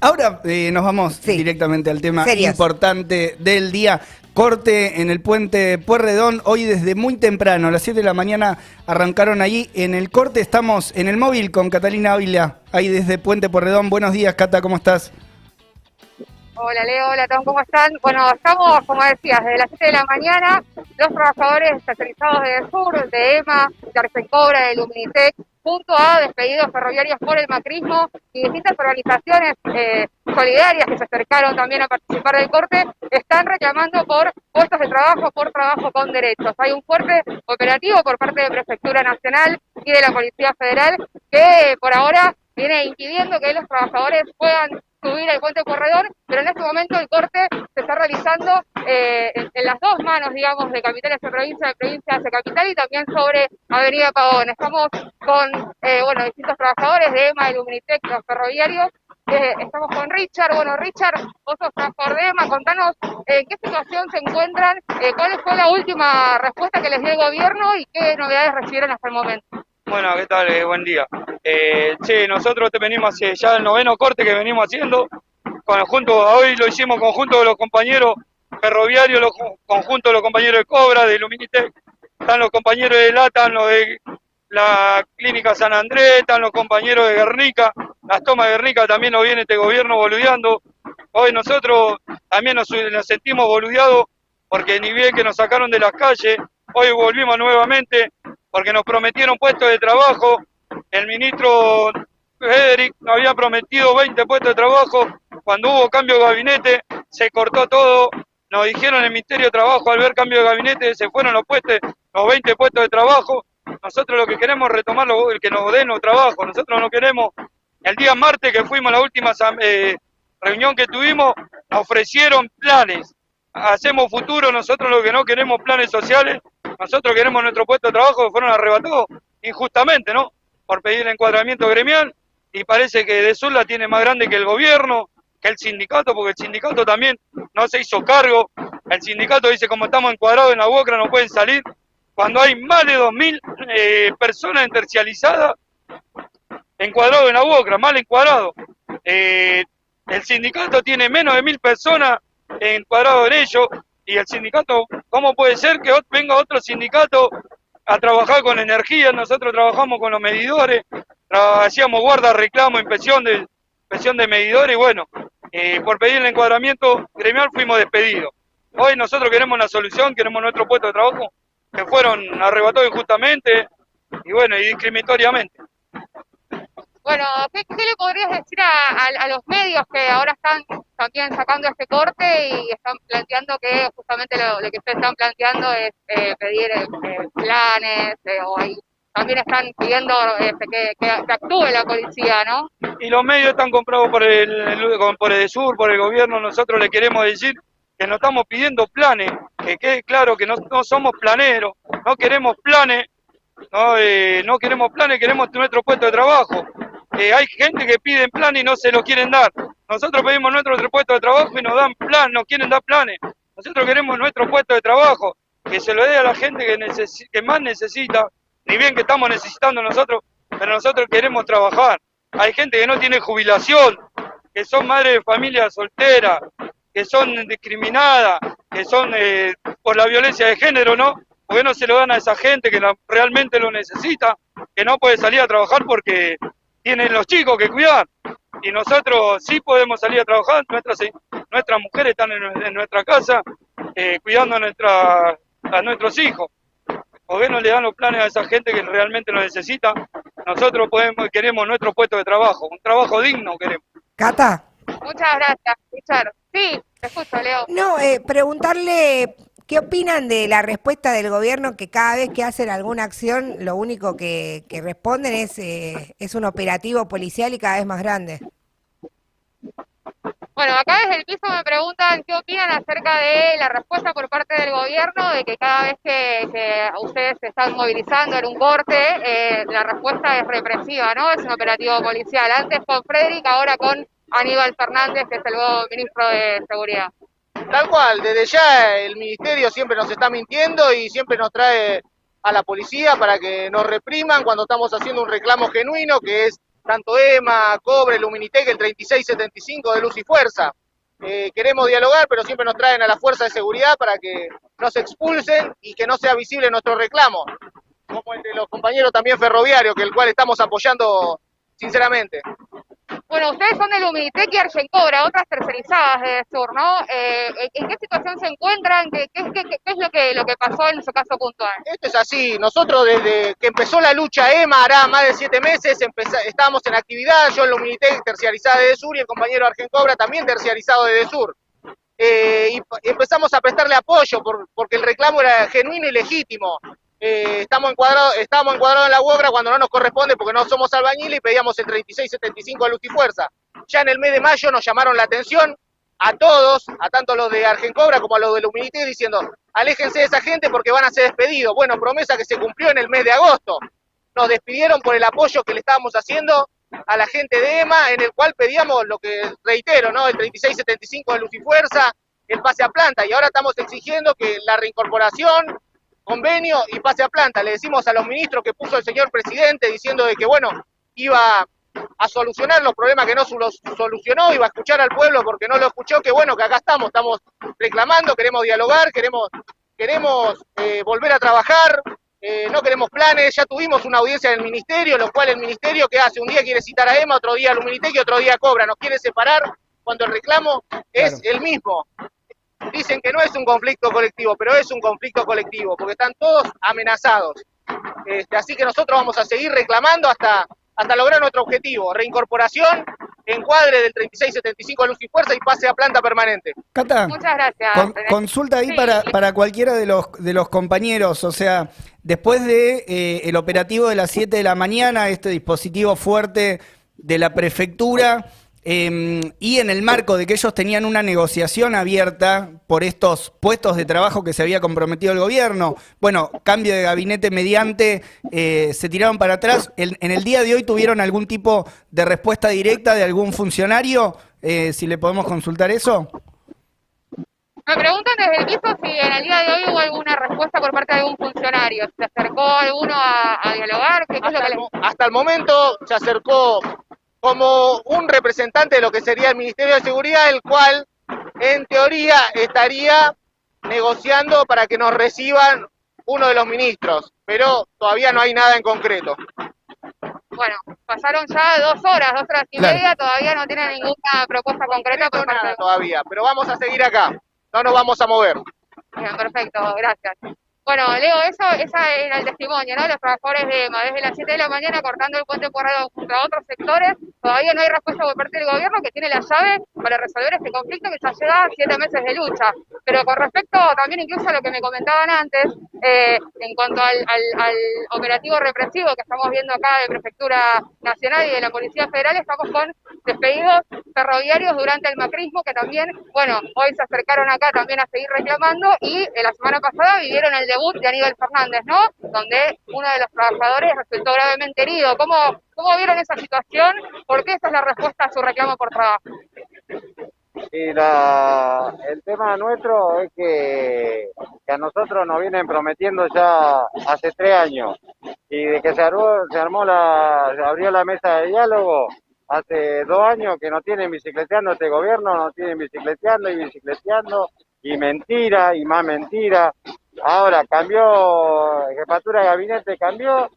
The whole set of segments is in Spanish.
Ahora eh, nos vamos Sí. directamente al tema Serios. importante del día. Corte en el puente Puerredón, hoy desde muy temprano, a las 7 de la mañana arrancaron allí. En el corte estamos en el móvil con Catalina Ávila, ahí desde Puente Puerredón. Buenos días, Cata, ¿cómo estás? Hola Leo, hola Tom, ¿cómo están? Bueno, estamos, como decías, desde las 7 de la mañana, los trabajadores especializados de Sur, de EMA, de Argencobra, de Luminitec, junto a despedidos ferroviarios por el macrismo y distintas organizaciones eh, solidarias que se acercaron también a participar del corte, están reclamando por puestos de trabajo, por trabajo con derechos. Hay un fuerte operativo por parte de Prefectura Nacional y de la Policía Federal que por ahora viene impidiendo que los trabajadores puedan subir al puente corredor, pero en este momento el corte se está realizando eh, en, las dos manos, digamos, de capital hacia provincia, de provincia hacia capital y también sobre Avenida Pavón. Estamos con, eh, bueno, distintos trabajadores de EMA, de Luminitec, los ferroviarios. Eh, estamos con Richard. Bueno, Richard, vos sos trabajador de EMA, contanos eh, en qué situación se encuentran, eh, cuál fue la última respuesta que les dio el gobierno y qué novedades recibieron hasta el momento. Bueno, ¿qué tal? Eh, buen día. Eh, che, nosotros te venimos ya el noveno corte que venimos haciendo. Conjunto, hoy lo hicimos conjunto de los compañeros ferroviarios, los ju- conjunto de los compañeros de Cobra, de Luminitec, están los compañeros de LATA, están los de la Clínica San Andrés, están los compañeros de Guernica, las tomas de Guernica también nos viene este gobierno boludeando. Hoy nosotros también nos sentimos boludeados porque ni bien que nos sacaron de las calles, hoy volvimos nuevamente porque nos prometieron puestos de trabajo. El ministro Federic nos había prometido 20 puestos de trabajo. Cuando hubo cambio de gabinete, se cortó todo. Nos dijeron en el Ministerio de Trabajo, al ver cambio de gabinete, se fueron los puestos, los 20 puestos de trabajo. Nosotros lo que queremos es retomar lo- el que nos den los trabajos. Nosotros no queremos. El día martes que fuimos a la última eh, reunión que tuvimos, nos ofrecieron planes. Hacemos futuro, nosotros lo que no queremos planes sociales, nosotros queremos nuestro puesto de trabajo que fueron arrebatados injustamente, ¿no? Por pedir el encuadramiento gremial y parece que de Sur la tiene más grande que el gobierno, que el sindicato, porque el sindicato también no se hizo cargo. El sindicato dice, como estamos encuadrados en la UOCRA, no pueden salir. Cuando hay más de 2.000 eh, personas tercializadas encuadrados en la UOCRA, mal encuadrados. Eh, el sindicato tiene menos de 1.000 personas encuadrados en ello y el sindicato, ¿cómo puede ser que venga otro sindicato a trabajar con energía? Nosotros trabajamos con los medidores, hacíamos guarda, reclamo, inspección de, inspección de medidores y bueno, eh, por pedir el encuadramiento gremial fuimos despedidos. Hoy nosotros queremos una solución, queremos nuestro puesto de trabajo, que fueron arrebatados injustamente y bueno, y discriminatoriamente. Bueno, ¿qué, le podrías decir a, a- a los medios que ahora están también sacando este corte y están planteando que justamente lo, que ustedes están planteando es eh, pedir eh, planes eh, o también están pidiendo este, que, que- actúe la policía, ¿no? y los medios están comprados por el, por el sur, por el gobierno, nosotros le queremos decir que no estamos pidiendo planes, que quede claro que no, no somos planeros, no queremos planes, no, eh, no queremos planes, queremos nuestro puesto de trabajo. Eh, hay gente que pide planes y no se lo quieren dar. Nosotros pedimos nuestro puesto de trabajo y nos dan plan, no quieren dar planes. Nosotros queremos nuestro puesto de trabajo, que se lo dé a la gente que, más necesita, ni bien que estamos necesitando nosotros, pero nosotros queremos trabajar. Hay gente que no tiene jubilación, que son madres de familia solteras, que son discriminadas, que son eh, por la violencia de género, ¿no? ¿Por qué no se lo dan a esa gente que realmente lo necesita, que no puede salir a trabajar porque tienen los chicos que cuidar? Y nosotros sí podemos salir a trabajar, nuestras, nuestras mujeres están en, en nuestra casa eh, cuidando a, nuestra, a nuestros hijos. ¿Por qué no le dan los planes a esa gente que realmente lo necesita? Nosotros podemos, queremos nuestro puesto de trabajo, un trabajo digno queremos. Cata. Muchas gracias, Richard. Sí, te escucho, Leo. No, eh, preguntarle qué opinan de la respuesta del gobierno que cada vez que hacen alguna acción, lo único que, responden es, eh, es un operativo policial y cada vez más grande. Bueno, acá desde el piso me preguntan qué opinan acerca de la respuesta por parte del gobierno, de que cada vez que, que ustedes se están movilizando en un corte, eh, la respuesta es represiva, ¿no? Es un operativo policial. Antes con Frederick, ahora con Aníbal Fernández, que es el nuevo ministro de Seguridad. Tal cual, desde ya el ministerio siempre nos está mintiendo y siempre nos trae a la policía para que nos repriman cuando estamos haciendo un reclamo genuino que es tanto EMA, Cobre, Luminitec, el 3675 de Luz y Fuerza. Eh, queremos dialogar, pero siempre nos traen a la fuerza de seguridad para que nos expulsen y que no sea visible nuestro reclamo, como el de los compañeros también ferroviarios, que el cual estamos apoyando sinceramente. Bueno, ustedes son de Luminitec y Argencobra, otras tercerizadas de Sur, ¿no? Eh, ¿En qué situación se encuentran? ¿Qué, qué, qué, qué es lo que, lo que pasó en su caso puntual? Esto es así, nosotros desde que empezó la lucha EMA, hará más de siete meses, estábamos en actividad, yo en Luminitec terciarizada de Sur y el compañero Argencobra también terciarizado de Sur. Eh, y empezamos a prestarle apoyo por, porque el reclamo era genuino y legítimo. Eh, estamos encuadrados estamos encuadrados en la obra cuando no nos corresponde porque no somos albañiles y pedíamos el 3675 de Luz y Fuerza. Ya en el mes de mayo nos llamaron la atención a todos, a tanto los de Argencobra como a los de Luminité, diciendo, aléjense de esa gente porque van a ser despedidos. Bueno, promesa que se cumplió en el mes de agosto. Nos despidieron por el apoyo que le estábamos haciendo a la gente de EMA, en el cual pedíamos lo que reitero, ¿no? El 3675 de Luz y Fuerza, el pase a planta, y ahora estamos exigiendo que la reincorporación convenio y pase a planta. Le decimos a los ministros que puso el señor presidente diciendo de que, bueno, iba a solucionar los problemas que no solucionó, iba a escuchar al pueblo porque no lo escuchó, que bueno, que acá estamos, estamos reclamando, queremos dialogar, queremos, queremos eh, volver a trabajar, eh, no queremos planes, ya tuvimos una audiencia en el ministerio, lo cual el ministerio que hace, un día quiere citar a EMA, otro día a Luminitec y otro día Cobra, nos quiere separar cuando el reclamo es el mismo dicen que no es un conflicto colectivo, pero es un conflicto colectivo, porque están todos amenazados. Este, así que nosotros vamos a seguir reclamando hasta, hasta lograr nuestro objetivo, reincorporación, encuadre del 3675 Luz y Fuerza y pase a planta permanente. Cata, Muchas gracias. consulta ahí para, para cualquiera de los, de los compañeros, o sea, después de eh, el operativo de las 7 de la mañana, este dispositivo fuerte de la prefectura, Em, y en el marco de que ellos tenían una negociación abierta por estos puestos de trabajo que se había comprometido el gobierno, bueno, cambio de gabinete mediante, eh, se tiraron para atrás. ¿En, el día de hoy tuvieron algún tipo de respuesta directa de algún funcionario? Eh, si le podemos consultar eso. Me preguntan desde el piso si en el día de hoy hubo alguna respuesta por parte de algún funcionario. ¿Se acercó alguno a, dialogar? hasta el momento se acercó como un representante de lo que sería el Ministerio de Seguridad, el cual en teoría estaría negociando para que nos reciban uno de los ministros, pero todavía no hay nada en concreto. Bueno, pasaron ya dos horas, dos horas y media, todavía no tienen ninguna propuesta concreta. Por nada todavía, pero vamos a seguir acá, no nos vamos a mover. Bien, perfecto, gracias. Bueno, Leo, eso esa era el testimonio, ¿no? Los trabajadores de EMA, desde las 7 de la mañana cortando el puente Corrado junto a otros sectores, todavía no hay respuesta por parte del gobierno que tiene la llave para resolver este conflicto que ya lleva siete meses de lucha. Pero con respecto también incluso a lo que me comentaban antes, eh, en cuanto al, al, operativo represivo que estamos viendo acá de Prefectura Nacional y de la Policía Federal, estamos con despedidos ferroviarios durante el macrismo que también, bueno, hoy se acercaron acá también a seguir reclamando y eh, la semana pasada vivieron el de Aníbal Fernández, ¿no? Donde uno de los trabajadores resultó gravemente herido. ¿Cómo, cómo vieron esa situación? ¿Por qué esa es la respuesta a su reclamo por trabajo? Y la, el tema nuestro es que, que, a nosotros nos vienen prometiendo ya hace tres años y de que se armó, se armó la, se abrió la mesa de diálogo hace dos años que no tienen bicicleteando este gobierno, no tienen bicicleteando y bicicleteando y mentira y más mentira Ahora cambió, jefatura de gabinete cambió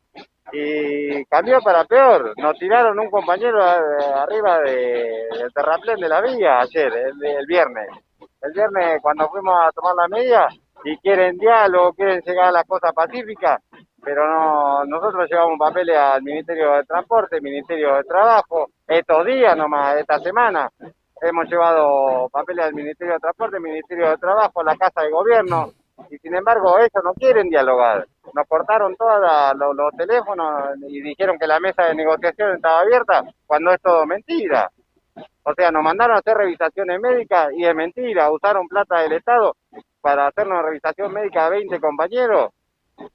y cambió para peor. Nos tiraron un compañero arriba de, del terraplén de la villa ayer, el, viernes. El viernes cuando fuimos a tomar la media y quieren diálogo, quieren llegar a las cosas pacíficas, pero no, nosotros llevamos papeles al Ministerio de Transporte, Ministerio de Trabajo, estos días nomás, esta semana. Hemos llevado papeles al Ministerio de Transporte, Ministerio de Trabajo, la Casa de Gobierno, y sin embargo ellos no quieren dialogar. Nos cortaron todos los, teléfonos y dijeron que la mesa de negociación estaba abierta cuando es todo mentira. O sea, nos mandaron a hacer revisaciones médicas y es mentira, usaron plata del Estado para hacernos una revisación médica a 20 compañeros.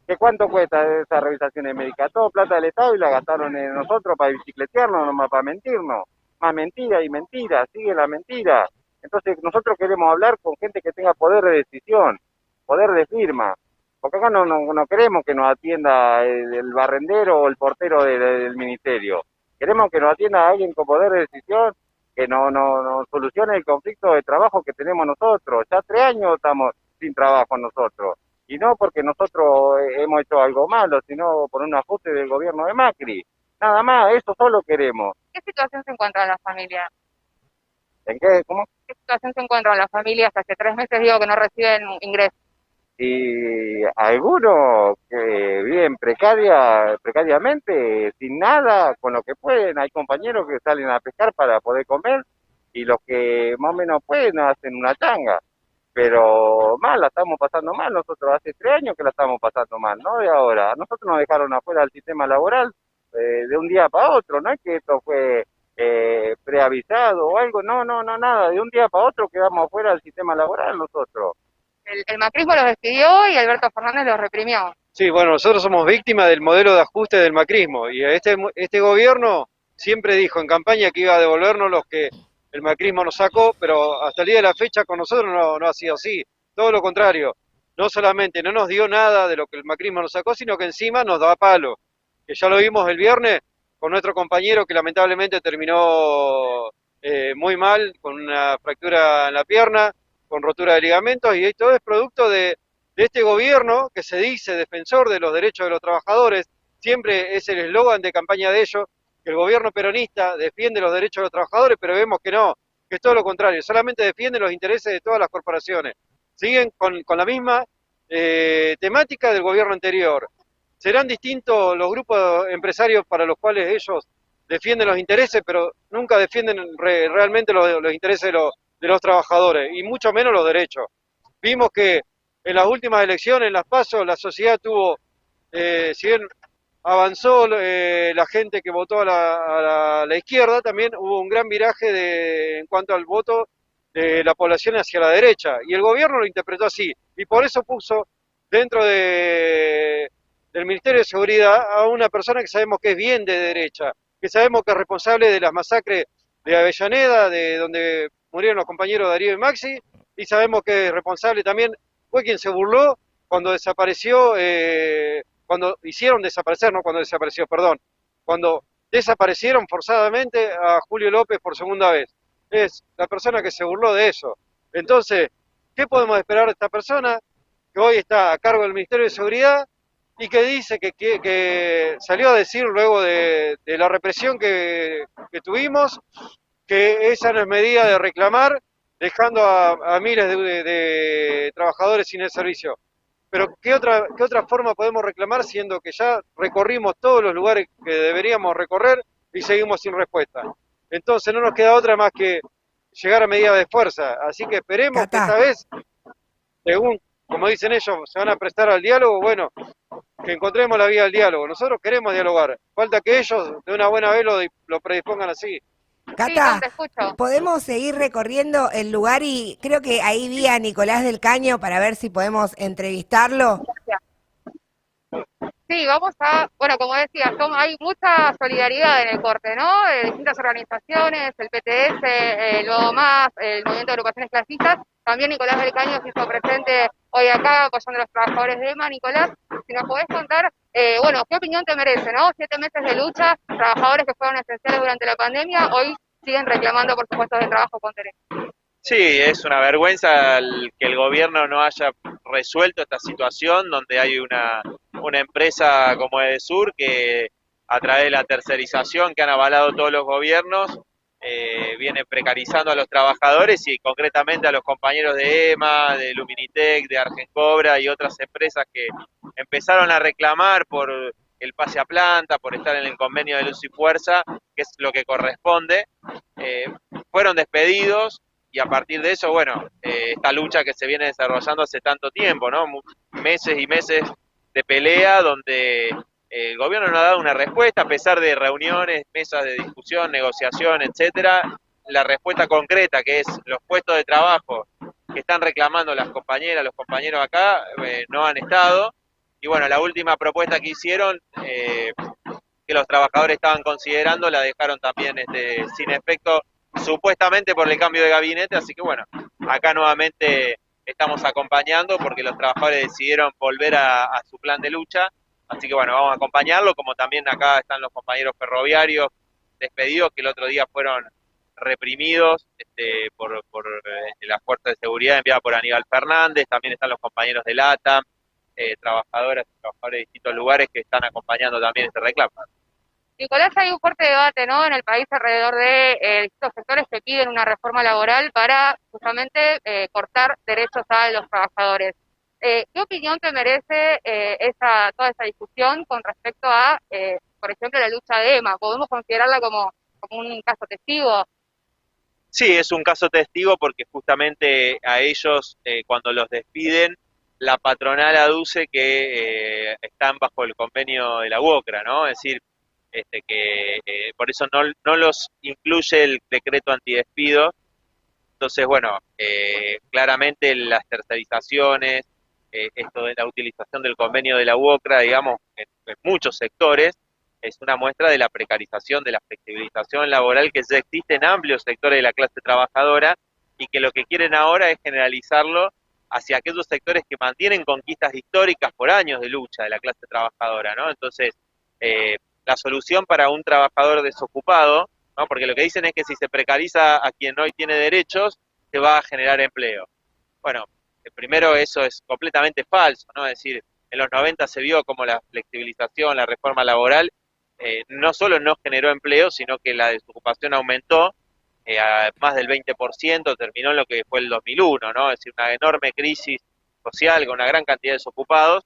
¿Qué cuánto cuesta esas revisaciones médicas? Todo plata del Estado y la gastaron en nosotros para bicicletearnos, nomás para mentirnos. Más mentira y mentira, sigue la mentira. Entonces nosotros queremos hablar con gente que tenga poder de decisión poder de firma. Porque acá no, no, queremos que nos atienda el, barrendero o el portero del ministerio. Queremos que nos atienda alguien con poder de decisión, que no, no, no solucione el conflicto de trabajo que tenemos nosotros. Ya tres años estamos sin trabajo nosotros. Y no porque nosotros hemos hecho algo malo, sino por un ajuste del gobierno de Macri. Nada más, eso solo queremos. ¿Qué situación se encuentra la familia? ¿En qué? ¿Cómo? ¿Qué situación se encuentran las familias? Hace tres meses digo que no reciben ingresos. Y algunos que viven precaria, precariamente, sin nada, con lo que pueden. Hay compañeros que salen a pescar para poder comer y los que más o menos pueden hacen una changa. Pero mal, la estamos pasando mal. Nosotros hace tres años que la estamos pasando mal, no de ahora. Nosotros nos dejaron afuera del sistema laboral eh, de un día para otro. No es que esto fue eh, preavisado o algo. No, no, no, nada. De un día para otro quedamos afuera del sistema laboral nosotros. El, macrismo los despidió y Alberto Fernández los reprimió. Sí, bueno, nosotros somos víctimas del modelo de ajuste del macrismo y este, este gobierno siempre dijo en campaña que iba a devolvernos los que el macrismo nos sacó, pero hasta el día de la fecha con nosotros no, no ha sido así, todo lo contrario, no solamente no nos dio nada de lo que el macrismo nos sacó, sino que encima nos da palo, que ya lo vimos el viernes con nuestro compañero que lamentablemente terminó eh, muy mal, con una fractura en la pierna, con rotura de ligamentos, y todo es producto de, este gobierno que se dice defensor de los derechos de los trabajadores, siempre es el eslogan de campaña de ellos, que el gobierno peronista defiende los derechos de los trabajadores, pero vemos que no, que es todo lo contrario, solamente defiende los intereses de todas las corporaciones. Siguen con, la misma eh, temática del gobierno anterior. Serán distintos los grupos empresarios para los cuales ellos defienden los intereses, pero nunca defienden re- realmente los, los intereses de los, de los trabajadores, y mucho menos los derechos. Vimos que en las últimas elecciones, en las pasos, la sociedad tuvo, eh, si bien avanzó eh, la gente que votó a la, a la- a la izquierda, también hubo un gran viraje de, en cuanto al voto de la población hacia la derecha. Y el gobierno lo interpretó así. Y por eso puso dentro de, del Ministerio de Seguridad a una persona que sabemos que es bien de derecha, que sabemos que es responsable de las masacres de Avellaneda, de donde murieron los compañeros Darío y Maxi, y sabemos que es responsable también, fue quien se burló cuando desapareció, eh, cuando hicieron desaparecer, no cuando desapareció, perdón, cuando desaparecieron forzadamente a Julio López por segunda vez. Es la persona que se burló de eso. Entonces, ¿qué podemos esperar de esta persona que hoy está a cargo del Ministerio de Seguridad y que dice que, que- salió a decir luego de, la represión que tuvimos que esa no es medida de reclamar, dejando a, a miles de, de- de trabajadores sin el servicio. Pero ¿qué otra, ¿qué otra forma podemos reclamar siendo que ya recorrimos todos los lugares que deberíamos recorrer y seguimos sin respuesta? Entonces no nos queda otra más que llegar a medida de fuerza. Así que esperemos que esta vez, según, como dicen ellos, se van a prestar al diálogo, bueno, que encontremos la vía del diálogo. Nosotros queremos dialogar. Falta que ellos de una buena vez lo, lo predispongan así. Cata, podemos seguir recorriendo el lugar y creo que ahí vi a Nicolás del Caño para ver si podemos entrevistarlo. Sí, vamos a, bueno, como decía, son- hay mucha solidaridad en el corte, ¿no? De distintas organizaciones, el PTS, el Nuevo Más, el Movimiento de Agrupaciones Clasistas, también Nicolás del Caño se hizo presente hoy acá apoyando a los trabajadores de EMA. Nicolás, si nos podés contar, eh, bueno, ¿qué opinión te merece, no? Siete meses de lucha, trabajadores que fueron esenciales durante la pandemia, hoy siguen reclamando por sus puestos de trabajo con derecho. Sí, es una vergüenza que el gobierno no haya resuelto esta situación donde hay una, una empresa como Edesur que a través de la tercerización que han avalado todos los gobiernos eh, viene precarizando a los trabajadores y concretamente a los compañeros de EMA, de Luminitec, de Argencobra y otras empresas que empezaron a reclamar por el pase a planta, por estar en el convenio de luz y fuerza, que es lo que corresponde. Eh, fueron despedidos y a partir de eso, bueno, eh, esta lucha que se viene desarrollando hace tanto tiempo, ¿no? Meses y meses de pelea donde eh, el gobierno no ha dado una respuesta, a pesar de reuniones, mesas de discusión, negociación, etcétera, la respuesta concreta, que es los puestos de trabajo que están reclamando las compañeras, los compañeros acá, eh, no han estado. Y bueno, la última propuesta que hicieron, eh, que los trabajadores estaban considerando, la dejaron también este, sin efecto supuestamente por el cambio de gabinete, así que bueno, acá nuevamente estamos acompañando porque los trabajadores decidieron volver a, su plan de lucha, así que bueno, vamos a acompañarlo, como también acá están los compañeros ferroviarios despedidos que el otro día fueron reprimidos este, por, por eh, las fuerzas de seguridad enviadas por Aníbal Fernández, también están los compañeros de LATAM, eh, trabajadoras y trabajadores de distintos lugares que están acompañando también este reclamo. Nicolás, hay un fuerte debate ¿no? en el país alrededor de eh, distintos sectores que piden una reforma laboral para justamente eh, cortar derechos a los trabajadores. Eh, ¿Qué opinión te merece eh, esa, toda esa discusión con respecto a, eh, por ejemplo, la lucha de EMA? ¿Podemos considerarla como, como un caso testigo? Sí, es un caso testigo porque justamente a ellos, eh, cuando los despiden, la patronal aduce que eh, están bajo el convenio de la UOCRA, ¿no? Es decir, este, que eh, por eso no, no los incluye el decreto antidespido. Entonces, bueno, eh, claramente las tercerizaciones, eh, esto de la utilización del convenio de la UOCRA, digamos, en, en muchos sectores, es una muestra de la precarización, de la flexibilización laboral que ya existe en amplios sectores de la clase trabajadora y que lo que quieren ahora es generalizarlo hacia aquellos sectores que mantienen conquistas históricas por años de lucha de la clase trabajadora, ¿no? Entonces, eh, la solución para un trabajador desocupado, ¿no? Porque lo que dicen es que si se precariza a quien hoy tiene derechos, se va a generar empleo. Bueno, eh, primero eso es completamente falso, ¿no? Es decir, en los 90 se vio como la flexibilización, la reforma laboral, eh, no solo no generó empleo, sino que la desocupación aumentó eh, a más del 20%, terminó en lo que fue el 2001, ¿no? Es decir, una enorme crisis social con una gran cantidad de desocupados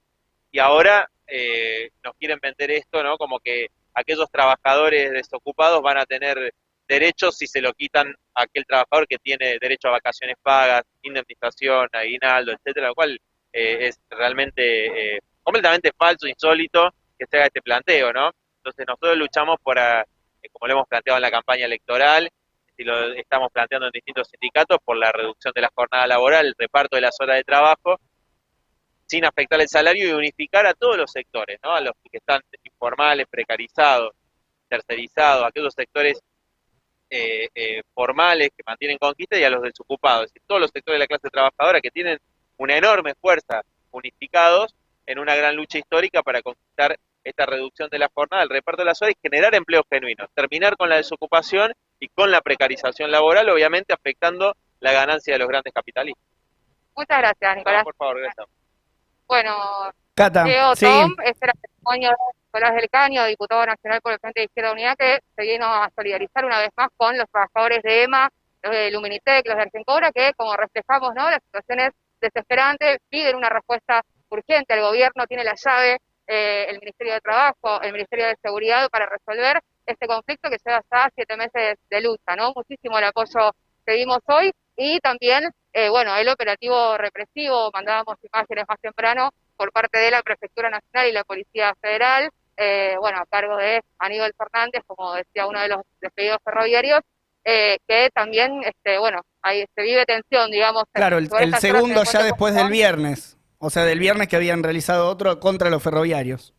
y ahora eh, nos quieren vender esto, ¿no? Como que aquellos trabajadores desocupados van a tener derechos si se lo quitan a aquel trabajador que tiene derecho a vacaciones pagas, indemnización, aguinaldo, etcétera, lo cual eh, es realmente eh, completamente falso, insólito que se haga este planteo, ¿no? Entonces nosotros luchamos por, eh, como lo hemos planteado en la campaña electoral, y lo estamos planteando en distintos sindicatos, por la reducción de la jornada laboral, el reparto de las horas de trabajo, sin afectar el salario y unificar a todos los sectores, ¿no? A los que están informales, precarizados, tercerizados, a aquellos sectores eh, eh, formales que mantienen conquista y a los desocupados, es decir, todos los sectores de la clase trabajadora que tienen una enorme fuerza unificados en una gran lucha histórica para conquistar esta reducción de la jornada, el reparto de las horas y generar empleos genuinos, terminar con la desocupación y con la precarización laboral, obviamente afectando la ganancia de los grandes capitalistas. Muchas gracias, Nicolás. No, por favor, gracias. Bueno, Cata, Leo sí. Tom, este era el testimonio de Nicolás del Caño, diputado nacional por el Frente de Izquierda Unidad, que se vino a solidarizar una vez más con los trabajadores de EMA, los de Luminitec, los de Argencobra, que como reflejamos, ¿no? Las situaciones desesperantes piden una respuesta urgente. El gobierno tiene la llave, eh, el Ministerio de Trabajo, el Ministerio de Seguridad para resolver este conflicto que lleva ya siete meses de lucha, ¿no? Muchísimo el apoyo que vimos hoy y también, eh, bueno, el operativo represivo, mandábamos imágenes más temprano por parte de la Prefectura Nacional y la Policía Federal, eh, bueno, a cargo de Aníbal Fernández, como decía uno de los despedidos ferroviarios, eh, que también, este, bueno, ahí se vive tensión, digamos. Claro, el, el segundo ya después del viernes. O sea, del viernes que habían realizado otro contra los ferroviarios.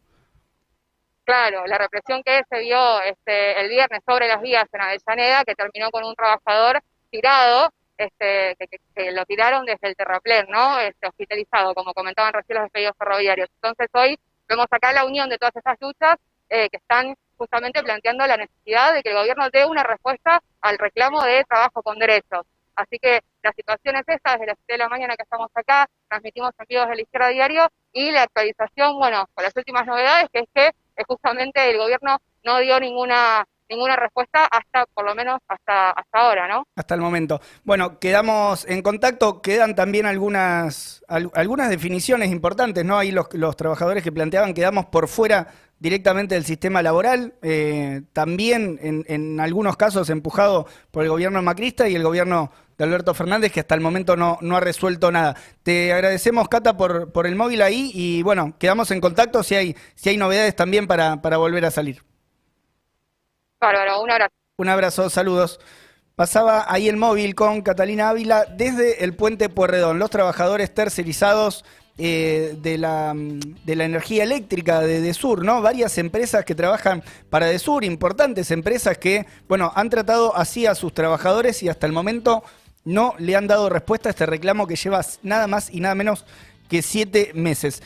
Claro, la represión que se vio este, el viernes sobre las vías en Avellaneda, que terminó con un trabajador tirado, este, que, que- que lo tiraron desde el terraplén, ¿no? Este, hospitalizado, como comentaban recién los despedidos ferroviarios. Entonces hoy vemos acá la unión de todas esas luchas eh, que están justamente planteando la necesidad de que el gobierno dé una respuesta al reclamo de trabajo con derechos. Así que la situación es esta, desde las 7 de la mañana que estamos acá, transmitimos en vivo desde la izquierda diario y la actualización, bueno, con las últimas novedades, que es que justamente el gobierno no dio ninguna ninguna respuesta hasta, por lo menos hasta, hasta ahora, ¿no? Hasta el momento. Bueno, quedamos en contacto, quedan también algunas, al- algunas definiciones importantes, ¿no? Ahí los, los trabajadores que planteaban quedamos por fuera directamente del sistema laboral, eh, también en, en algunos casos empujado por el gobierno macrista y el gobierno de Alberto Fernández, que hasta el momento no, no ha resuelto nada. Te agradecemos, Cata, por, por el móvil ahí y bueno, quedamos en contacto si hay, si hay novedades también para, para volver a salir. Bárbaro, un abrazo. Un abrazo, saludos. Pasaba ahí el móvil con Catalina Ávila desde el puente Puerredón. Los trabajadores tercerizados eh, de, la, de la energía eléctrica de Desur, ¿no? Varias empresas que trabajan para Desur, importantes empresas que, bueno, han tratado así a sus trabajadores y hasta el momento no le han dado respuesta a este reclamo que lleva nada más y nada menos que siete meses.